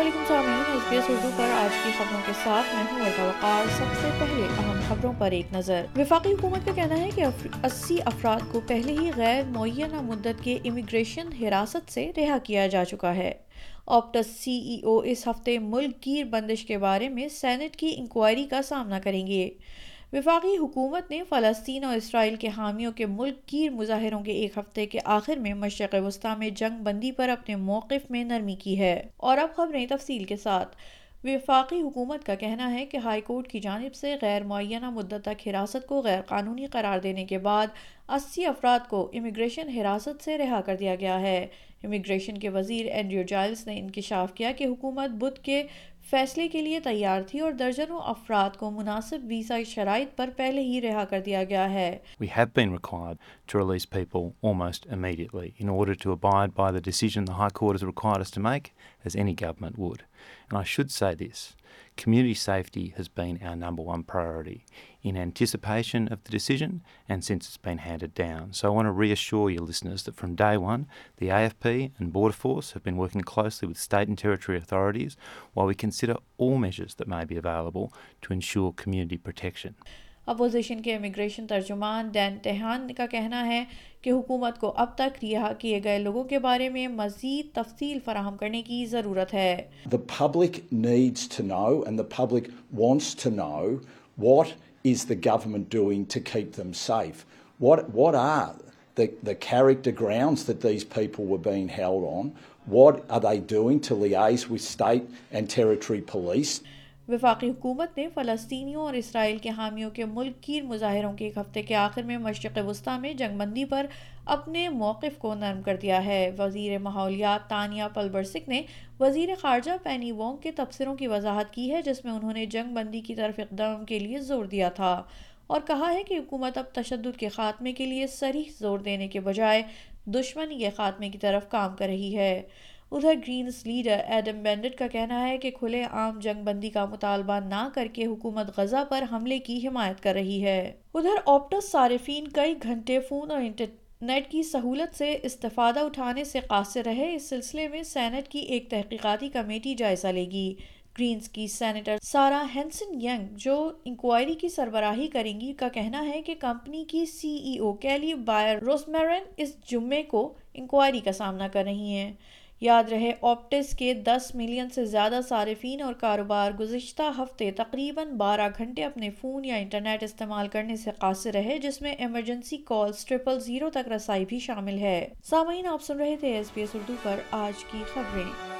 علیکم سامعین S B S Urdu پر آج کی خبروں کے ساتھ میں ہوں وقار سب سے پہلے اہم خبروں پر ایک نظر۔ وفاقی حکومت کا کہنا ہے کہ اسی افراد کو پہلے ہی غیر معینہ مدت کے امیگریشن حراست سے رہا کیا جا چکا ہے۔ آپٹس سی ای او اس ہفتے ملک گیر بندش کے بارے میں سینٹ کی انکوائری کا سامنا کریں گے۔ وفاقی حکومت نے فلسطین اور اسرائیل کے حامیوں کے ملک گیر مظاہروں کے ایک ہفتے کے آخر میں مشرق وسطی میں جنگ بندی پر اپنے موقف میں نرمی کی ہے۔ اور اب خبریں تفصیل کے ساتھ۔ وفاقی حکومت کا کہنا ہے کہ ہائی کورٹ کی جانب سے غیر معینہ مدت تک حراست کو غیر قانونی قرار دینے کے بعد اسی افراد کو امیگریشن حراست سے رہا کر دیا گیا ہے۔ امیگریشن کے وزیر اینڈریو جائلز نے انکشاف کیا کہ حکومت بدھ کے فیصلے کے لیے تیار تھی اور درجنوں افراد کو مناسب ویزا شرائط پر پہلے ہی رہا کر دیا گیا ہے We have been required to release people almost immediately in order to abide by the decision the High Court has required us to make, as any government would. And I should say this. Community safety has been our number one priority in anticipation of the decision and since it's been handed down. So I want to reassure your listeners that from day one, the AFP and Border Force have been working closely with state and territory authorities while we consider all measures that may be available to ensure community protection. Opposition کے immigration ترجمان Dan تہان کا کہنا ہے کہ حکومت کو اب تک رہا کیے گئے لوگوں کے بارے میں مزید تفصیل فراہم کرنے کی ضرورت ہے The public needs to know and the public wants to know what is the government doing to keep them safe. What, what are the, the character grounds that these people were being held on? What are they doing to liaise with state and territory police? وفاقی حکومت نے فلسطینیوں اور اسرائیل کے حامیوں کے ملک گیر مظاہروں کے ایک ہفتے کے آخر میں مشرق وسطی میں جنگ بندی پر اپنے موقف کو نرم کر دیا ہے۔ وزیر ماحولیات تانیہ پلبرسک نے وزیر خارجہ پینی وونگ کے تبصروں کی وضاحت کی ہے، جس میں انہوں نے جنگ بندی کی طرف اقدام کے لیے زور دیا تھا اور کہا ہے کہ حکومت اب تشدد کے خاتمے کے لیے سریح زور دینے کے بجائے دشمنی کے خاتمے کی طرف کام کر رہی ہے۔ ادھر گرینز لیڈر ایڈم بینڈٹ کا کہنا ہے کہ کھلے عام جنگ بندی کا مطالبہ نہ کر کے حکومت غزہ پر حملے کی حمایت کر رہی ہے۔ ادھر آپٹس صارفین کئی گھنٹے فون اور انٹرنیٹ کی سہولت سے استفادہ اٹھانے سے قاصر رہے، اس سلسلے میں سینٹ کی ایک تحقیقاتی کمیٹی جائزہ لے گی۔ گرینز کی سینیٹر سارا ہینسن ینگ، جو انکوائری کی سربراہی کریں گی، کا کہنا ہے کہ کمپنی کی سی ای او کیلی بائر روزمیرن اس جمعے کو انکوائری کا سامنا کر رہی ہیں۔ یاد رہے آپٹس کے دس ملین سے زیادہ صارفین اور کاروبار گزشتہ ہفتے تقریباً بارہ گھنٹے اپنے فون یا انٹرنیٹ استعمال کرنے سے قاصر رہے، جس میں ایمرجنسی کالز ٹرپل زیرو تک رسائی بھی شامل ہے۔ سامعین، آپ سن رہے تھے ایس بی ایس اردو پر آج کی خبریں۔